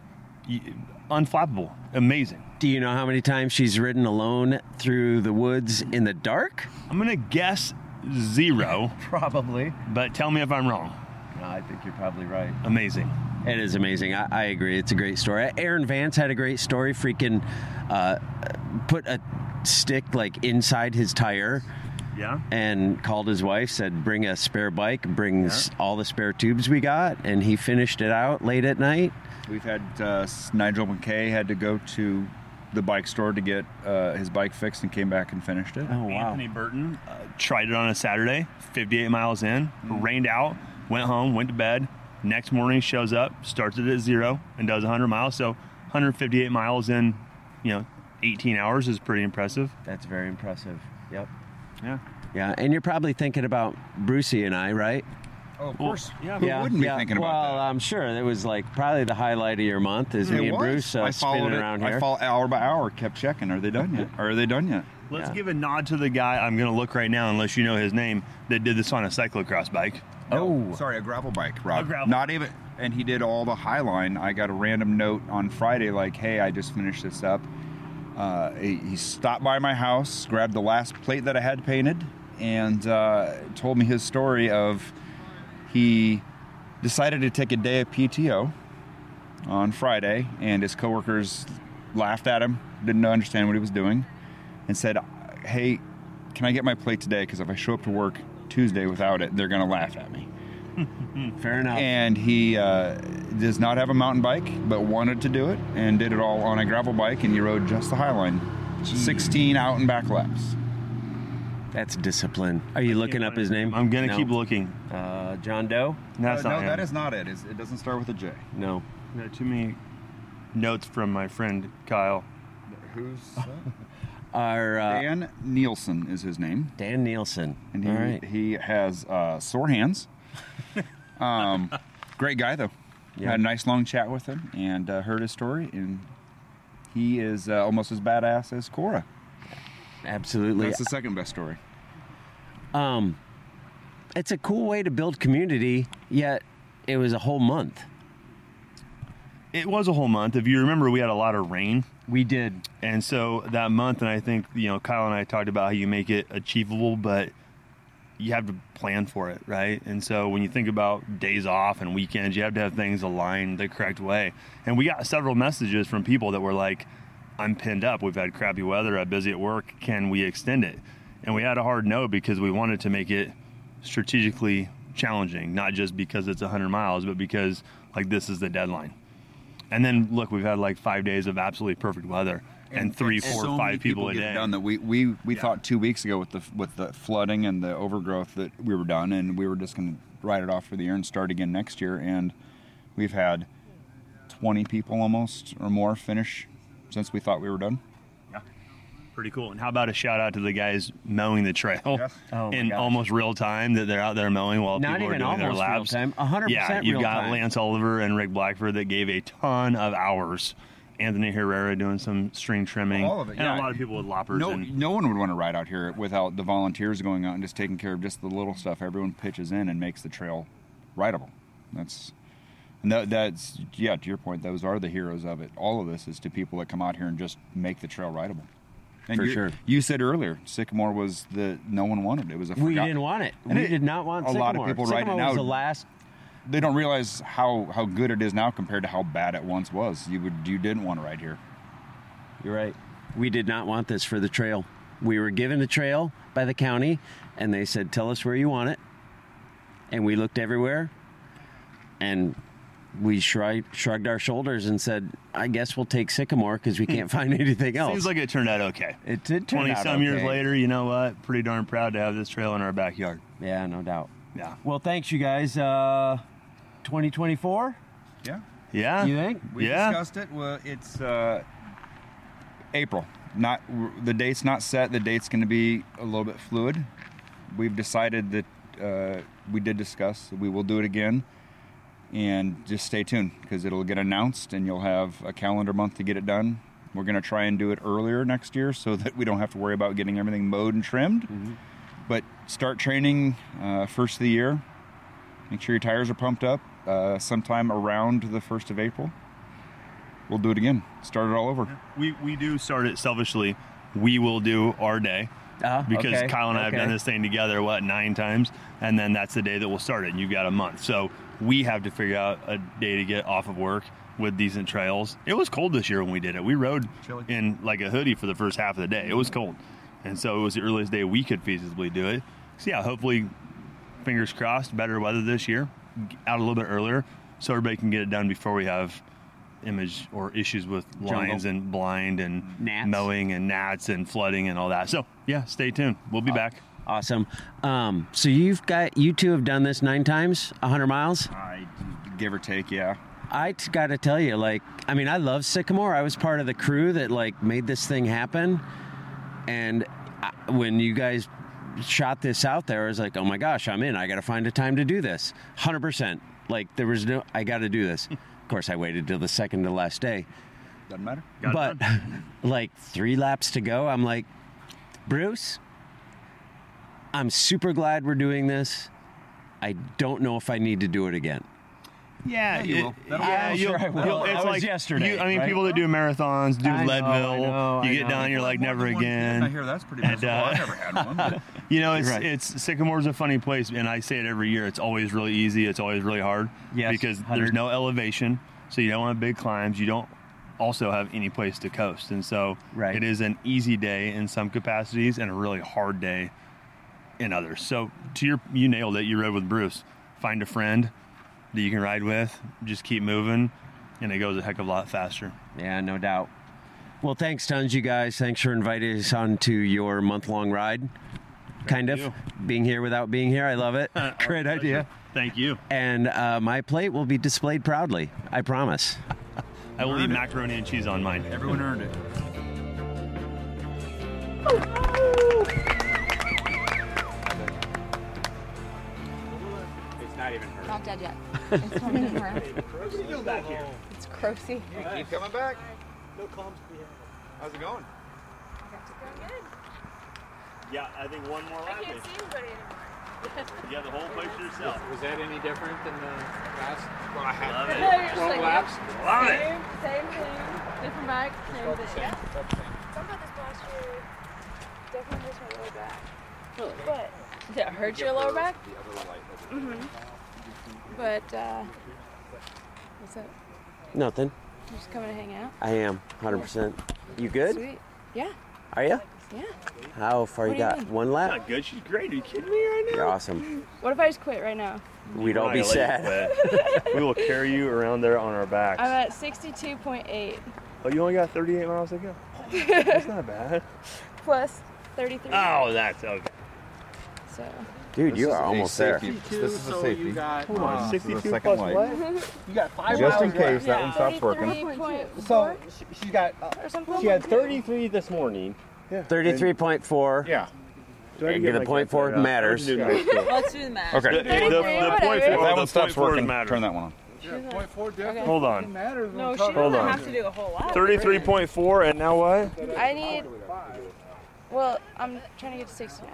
Unflappable, amazing." Do you know how many times she's ridden alone through the woods in the dark? I'm gonna guess zero, Probably. but tell me if I'm wrong. No, I think you're probably right. Amazing. It is amazing. I, I agree. It's a great story. Aaron Vance had a great story. Freaking uh, put a stick like inside his tire Yeah. and called his wife. Said, "Bring a spare bike. Brings all the spare tubes we got." And he finished it out late at night. We've had uh, Nigel McKay had to go to the bike store to get uh, his bike fixed and came back and finished it. Oh wow. Anthony Burton uh, tried it on a Saturday, 58 miles in, rained out, went home, went to bed. Next morning shows up, starts it at zero, and does 100 miles. So 158 miles in, you know, 18 hours is pretty impressive. That's very impressive. Yep. Yeah. Yeah, and you're probably thinking about Brucey and I, right? Oh, of course. yeah, Who yeah, wouldn't be yeah. thinking well, about that? Well, I'm sure it was like probably the highlight of your month is me and was. Bruce uh, I followed spinning it. around I here. follow hour by hour, kept checking. Are they done yet? Are they done yet? Let's Yeah. give a nod to the guy, I'm going to look right now, unless you know his name, that did this on a cyclocross bike. Oh. sorry, a gravel bike, Rob. A gravel Not even. And he did all the Highline. I got a random note on Friday, like, "Hey, I just finished this up." Uh, he, stopped by my house, grabbed the last plate that I had painted, and uh, told me his story of he decided to take a day of PTO on Friday, and his coworkers laughed at him, didn't understand what he was doing, and said, "Hey, can I get my plate today? Because if I show up to work Tuesday without it, they're to laugh at me." Fair enough. and he uh, does not have a mountain bike, but wanted to do it and did it all on a gravel bike, and he rode just the Highline, 16 out and back laps. That's discipline. Are you looking up his name? I'm going to No. keep looking. Uh, John Doe? That's Uh, not no, him. that is not it. It's- It doesn't start with a J. No. Got too many notes from my friend Kyle. Who's Our uh, Dan Nielsen is his name, Dan Nielsen. and he All right. he has uh, sore hands. Um, great guy though. Yeah. Had a nice long chat with him and uh, heard his story, and he is uh, almost as badass as Cora. Absolutely. That's the second best story. Um, it's a cool way to build community, yet it was a whole month. It was a whole month. If you remember, we had a lot of rain. We did. And so that month, and I think, you know, Kyle and I talked about how you make it achievable, but you have to plan for it, right? And so when you think about days off and weekends, you have to have things aligned the correct way. And we got several messages from people that were like, I'm pinned up. We've had crappy weather. I'm busy at work. Can we extend it? And we had a hard no because we wanted to make it strategically challenging, not just because it's 100 miles, but because like this is the deadline. And then look, we've had like five days of absolutely perfect weather and, three, four, so many five people, a day. Done that we we, we Yeah. thought two weeks ago with the with the flooding and the overgrowth that we were done, and we were just going to write it off for the year and start again next year. And we've had twenty people almost or more finish since we thought we were done. Yeah, pretty cool. And how about a shout out to the guys mowing the trail Yes. Oh in gosh. almost real time that they're out there mowing while Not people are doing their almost real laps. time, 100% Yeah, you've real got time. Lance Oliver and Rick Blackford that gave a ton of hours Anthony Herrera doing some string trimming. All of it, And yeah. a lot of people with loppers. No, and no one would want to ride out here without the volunteers going out and just taking care of just the little stuff. Everyone pitches in and makes the trail rideable. That's and that, that's yeah. To your point, those are the heroes of it. All of this is to people that come out here and just make the trail rideable. And For you- sure. You said earlier, Sycamore was the no one wanted. It was a We didn't want it. And we did not want a lot of Sycamore. people ride it Sycamore now. was the last They don't realize how how good it is now compared to how bad it once was. You would you didn't want to ride here. You're right. We did not want this for the trail. We were given the trail by the county, and they said, "Tell us where you want it." And we looked everywhere, and we shrugged, shrugged our shoulders and said, "I guess we'll take Sycamore because we can't find anything else." Seems like it turned out okay. it did turn Twenty out some years later, you know what? Pretty darn proud to have this trail in our backyard. Yeah, no doubt. Yeah. Well, thanks, you guys. Uh, 2024. Yeah. Yeah. You think? We Yeah. discussed it. Well, it's uh, April. Not the date's not set. The date's going to be a little bit fluid. We've decided that uh, we did discuss. We will do it again, and just stay tuned because it'll get announced, and you'll have a calendar month to get it done. We're going to try and do it earlier next year so that we don't have to worry about getting everything mowed and trimmed. But start training uh, first of the year. Make sure your tires are pumped up uh, sometime around the first of April. We'll do it again. Start it all over. We we do start it selfishly. We will do our day Uh, because okay, Kyle and I have done this thing together what nine times, and then that's the day that we'll start it. And you've got a month, so we have to figure out a day to get off of work with decent trails. It was cold this year when we did it. We rode Chilly. in like a hoodie for the first half of the day. It was cold, and so it was the earliest day we could feasibly do it. So yeah, hopefully, fingers crossed, better weather this year, out a little bit earlier, so everybody can get it done before we have image or issues with lines and blind and Gnats. mowing and gnats and flooding and all that. So yeah, stay tuned. We'll be back. Awesome. Um, so you've got you two have done this nine times, 100 miles. I give or take, yeah. I got to tell you, like, I mean, I love Sycamore. I was part of the crew that like made this thing happen, and I, when you guys shot this out there, I was like, oh my gosh, I'm in. I got to find a time to do this. 100. percent Like there was no, I got to do this. of course, I waited till the second to last day, Doesn't matter. Got but like three laps to go, I'm like, Bruce, I'm super glad we're doing this. I don't know if I need to do it again. Yeah, you it- will. That'll- yeah, I'm you'll, sure I will. you'll- it's was like yesterday, you- I mean, right? people that do marathons do I know, Leadville. I know, you I get know. down, you're like never again. I hear that's pretty And, uh, I've never had one. but- You know, it's Right. it's Sycamore's a funny place, and I say it every year. It's always really easy. It's always really hard. Yes, because 100. there's no elevation, so you don't have big climbs. You don't also have any place to coast, and so Right. it is an easy day in some capacities and a really hard day in others. So to your, you nailed it. You rode with Bruce. Find a friend that you can ride with. Just keep moving, and it goes a heck of a lot faster. Yeah, no doubt. Well, thanks tons, you guys. Thanks for inviting us on to your month long ride. Kind of being here without being here. I love it. Great idea. Thank you. And uh, my plate will be displayed proudly. I promise. I will eat macaroni and cheese on mine. Everyone earned it. Not even her. Not dead yet. It's not even her. back here. It's Crocy. Keep coming back. No comms to be had. How's it going? Yeah, I think one more lap. I can't see anybody anymore. You got the whole place to yourself. Was that any different than the last? Well, I had Love it. twelve laps. Love it. Same, same thing. Different bike, same thing. same. Yeah. About the same. Something about this last year definitely hurts my lower back. But did it hurt your lower back? The other light. Mm-hmm. But uh, what's up? Nothing. You just coming to hang out? I am 100%. You good? Sweet. Yeah. Are you? Yeah. How far What you do you got? One lap? Not good. She's great. Are you kidding me right now? You're awesome. What if I just quit right now? We'd all be gonna let you sad. we will carry you around there on our backs. I'm at 62.8 oh, you only got 38 miles to go. That's not bad. plus 33. Oh, that's okay. So Dude, you are almost there. This is a safety. You got Hold on, uh, 62 second plus light. what? you got five Just in miles left. case that one stops working. So she, she got uh, she had 33 this morning. Yeah. 33.4. Yeah. And the point four matters. Let's do the math. Okay. The, the, the point four, If that one stops point working, matters. turn that one on. Yeah, point four definitely Hold on. matters. No, she Hold doesn't on. have to do a whole lot. 33.4, and now what? I need. Well, I'm trying to get to 69.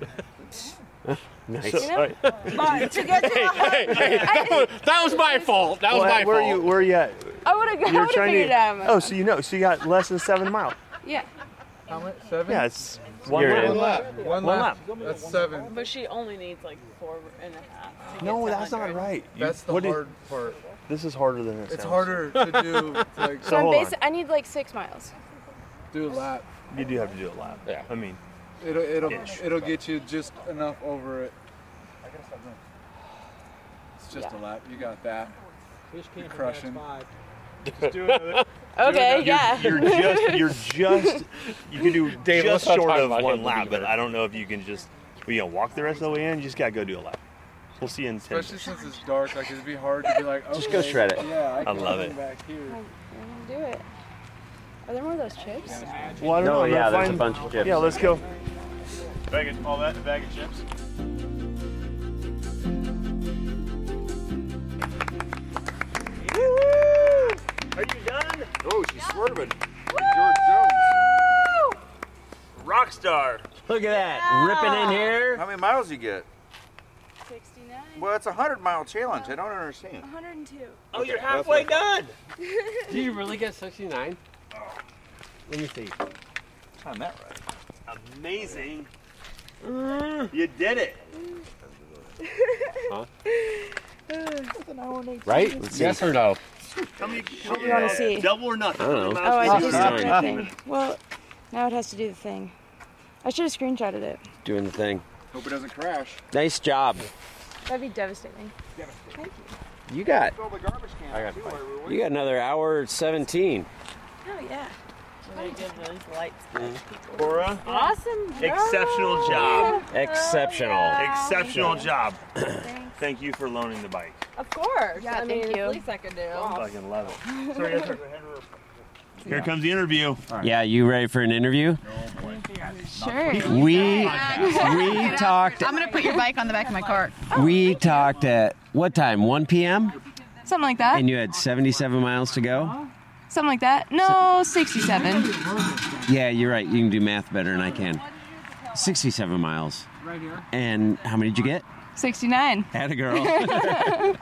Nice. So, You know? all right. But to get to the Hey, hey, that was, that was my fault. That was Well, my where fault. Are you, where are you at? I would have. I You're would trying to. it out. Oh, so you know, so you got less than seven miles. Yeah. How much? Seven? Yeah, it's one You're lap. One lap. One, One lap. lap. That's seven. But she only needs like four and a half. to No, get to that's not right. You- That's the what is- hard part. this is harder than it It's sounds. It's harder to do like So So I'm hold basi- on. I need like six miles. do a lap. You do have to do a lap. Yeah. I mean, It'll it'll Ish. it'll get you just enough over it. It's just Yeah. a lap. You got that. You're crushing. Just do another. Okay. Yeah. you're just you're just you can do Dave, just short of one lap, but I don't know if you can just. Well, you gonna walk the rest of the way in? You just gotta go do a lap. We'll see you in ten. Especially since it's dark, like it'd be hard to be like. Okay, Just go shred it. Yeah, I, I can love come it. Back here. I'm gonna do it. Are there more of those chips? Well, I don't No, know. Yeah, gonna there's a bunch of chips. Yeah, let's go. Bag of, all that in a bag of chips. Are you done? Oh, she's swerving. George Jones. Rock star. Look at that. Ripping in here. How many miles you get? 69. Well, it's a hundred mile challenge. I don't understand. 102. Oh, you're halfway done. Do you really get 69? Let me see. Time that right. Amazing. Mm. You did it. Right? Yes or no? How many? What do you wanna see? Double or nothing? I don't know. Oh, I It's do not the thing. Well, now it has to do the thing. I should have screenshotted it. Doing the thing. Hope it doesn't crash. Nice job. That'd be devastating. Thank you. You got Fill the garbage can. I got too, five. while we're you got another hour 17. Oh yeah. They give those lights to people. Cora, Awesome. exceptional job. Oh, exceptional. Exceptional job. Thank you for loaning the bike. Of course. Yeah, I thank mean, you. At least I could do. Fucking love it. Sorry, yes, sir. Here comes the interview. Yeah, you ready for an interview? Sure. We we talked I'm gonna put your bike on the back of my cart. we talked at what time? 1 p.m. Something like that. and you had 77 miles to go. Uh-huh. Something like that. No, 67. Yeah, you're right. You can do math better than I can. 67 miles. Right here. And how many did you get? 69. Had a girl.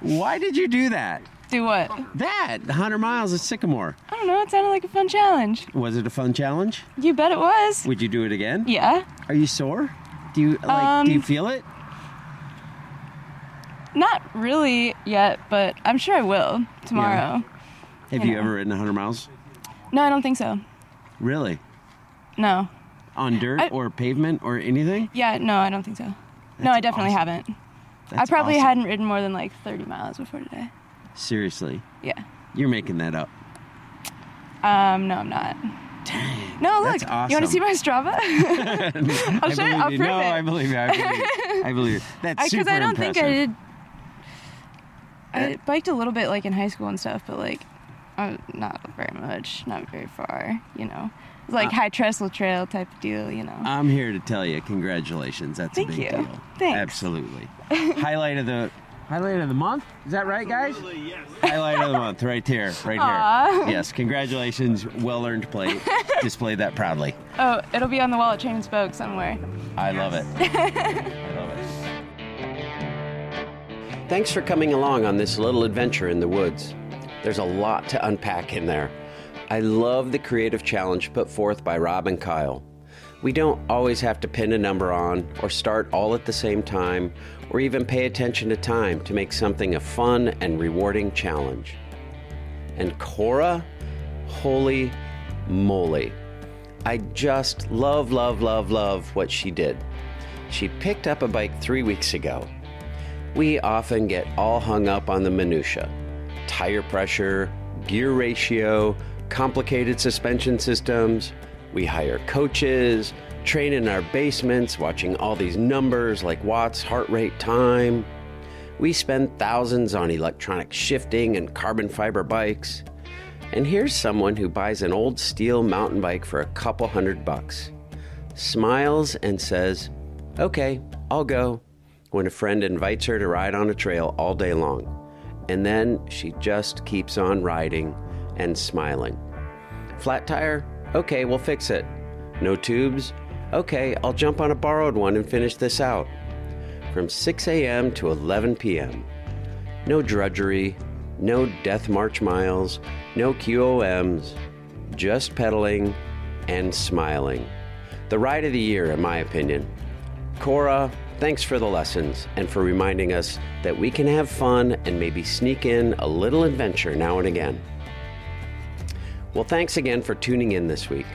Why did you do that? Do what? That 100 miles of Sycamore. I don't know. It sounded like a fun challenge. Was it a fun challenge? You bet it was. Would you do it again? Yeah. Are you sore? Do you like? do you Um, feel it? Not really yet, but I'm sure I will tomorrow. Have you know. ever ridden 100 miles? No, I don't think so. Really? No. On dirt I- or pavement or anything? Yeah, no, I don't think so. no, I definitely awesome. haven't. I probably awesome. hadn't ridden more than like 30 miles before today. Seriously, Yeah. you're making that up. Um, no, I'm not. No, look. That's You want to see my Strava? I'll show you. I'll prove No, it. I believe you. I believe you. I believe you. That's super Because I don't impressive. think I did. I biked a little bit like in high school and stuff, but like, uh, not very much, not very far. You know, It's like Uh, high trestle trail type of deal. You know. I'm here to tell you, congratulations. That's Thank a big you. deal. Thanks. Absolutely. highlight of the highlight of the month. Is that right, guys? Absolutely, yes. highlight of the month, right here, right Aw. here. Yes, congratulations. Well earned plate. Display that proudly. Oh, it'll be on the wall at Chain Spoke somewhere. I love it. I love it. Thanks for coming along on this little adventure in the woods. There's a lot to unpack in there. I love the creative challenge put forth by Rob and Kyle. We don't always have to pin a number on, or start all at the same time, or even pay attention to time to make something a fun and rewarding challenge. And Cora, holy moly. I just love, love, love, love what she did. She picked up a bike three weeks ago. We often get all hung up on the minutia tire pressure, gear ratio, complicated suspension systems. We hire coaches, train in our basements, watching all these numbers like watts, heart rate, time. We spend thousands on electronic shifting and carbon fiber bikes. And here's someone who buys an old steel mountain bike for a couple hundred bucks, smiles and says, Okay, I'll go, when a friend invites her to ride on a trail all day long. And then she just keeps on riding and smiling. Flat tire? Okay, we'll fix it. No tubes? Okay, I'll jump on a borrowed one and finish this out. From 6 a.m. to 11 p.m. No drudgery, no death march miles, no QOMs, just pedaling and smiling. The ride of the year, in my opinion. Cora, thanks for the lessons and for reminding us that we can have fun and maybe sneak in a little adventure now and again. Well, thanks again for tuning in this week.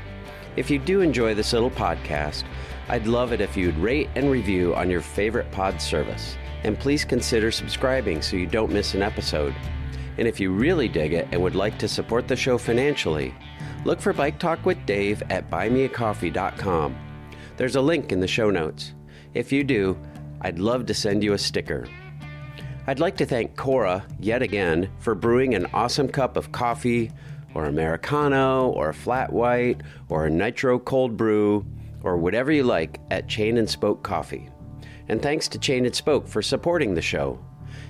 If you do enjoy this little podcast, I'd love it if you'd rate and review on your favorite pod service. And please consider subscribing so you don't miss an episode. And if you really dig it and would like to support the show financially, look for Bike Talk with Dave at buymeacoffee.com. There's a link in the show notes. If you do, I'd love to send you a sticker. I'd like to thank Cora yet again for brewing an awesome cup of coffee, or Americano, or a flat white, or a nitro cold brew, or whatever you like at Chain and Spoke Coffee. And thanks to Chain and Spoke for supporting the show.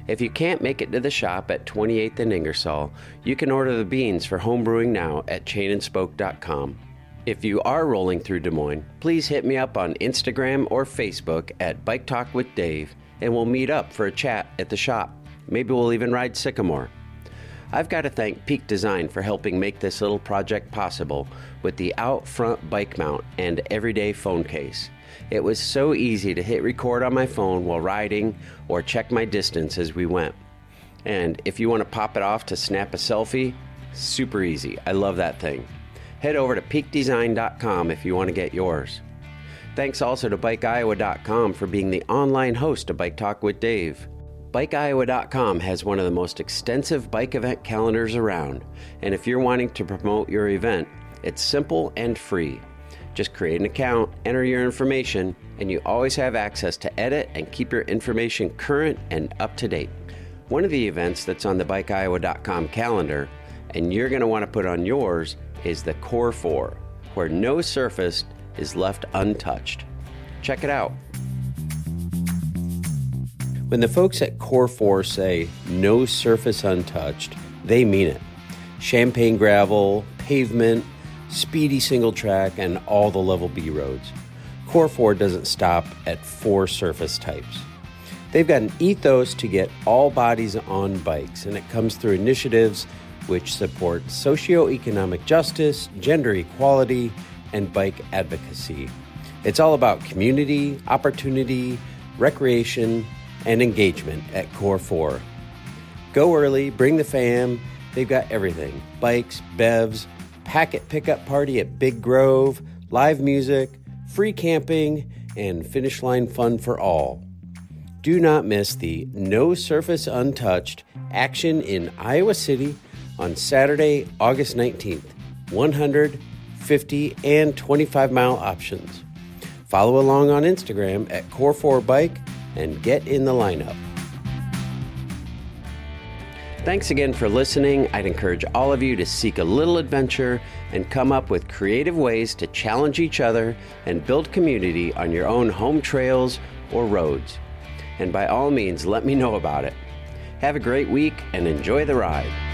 If you can't make it to the shop at 28th and Ingersoll, you can order the beans for homebrewing now at chainandspoke.com. If you are rolling through Des Moines, please hit me up on Instagram or Facebook at Bike Talk with Dave, and we'll meet up for a chat at the shop. Maybe we'll even ride Sycamore. I've got to thank Peak Design for helping make this little project possible with the out front bike mount and everyday phone case. It was so easy to hit record on my phone while riding or check my distance as we went. And if you want to pop it off to snap a selfie, super easy. I love that thing. Head over to peakdesign.com if you want to get yours. Thanks also to BikeIowa.com for being the online host of Bike Talk with Dave. BikeIowa.com has one of the most extensive bike event calendars around, and if you're wanting to promote your event, it's simple and free. Just create an account, enter your information, and you always have access to edit and keep your information current and up to date. One of the events that's on the BikeIowa.com calendar, and you're going to want to put on yours, is the Core 4, where no surface is left untouched. Check it out. When the folks at Core 4 say no surface untouched, they mean it. Champagne gravel, pavement, speedy single track, and all the level B roads. Core 4 doesn't stop at four surface types. They've got an ethos to get all bodies on bikes, and it comes through initiatives which support socioeconomic justice, gender equality, and bike advocacy. It's all about community, opportunity, recreation, and engagement at Core 4. Go early, bring the fam. They've got everything bikes, bevs, packet pickup party at Big Grove, live music, free camping, and finish line fun for all. Do not miss the No Surface Untouched action in Iowa City on Saturday, August 19th. 100, 50, and 25 mile options. Follow along on Instagram at Core4Bike and get in the lineup. Thanks again for listening. I'd encourage all of you to seek a little adventure and come up with creative ways to challenge each other and build community on your own home trails or roads. And by all means, let me know about it. Have a great week and enjoy the ride.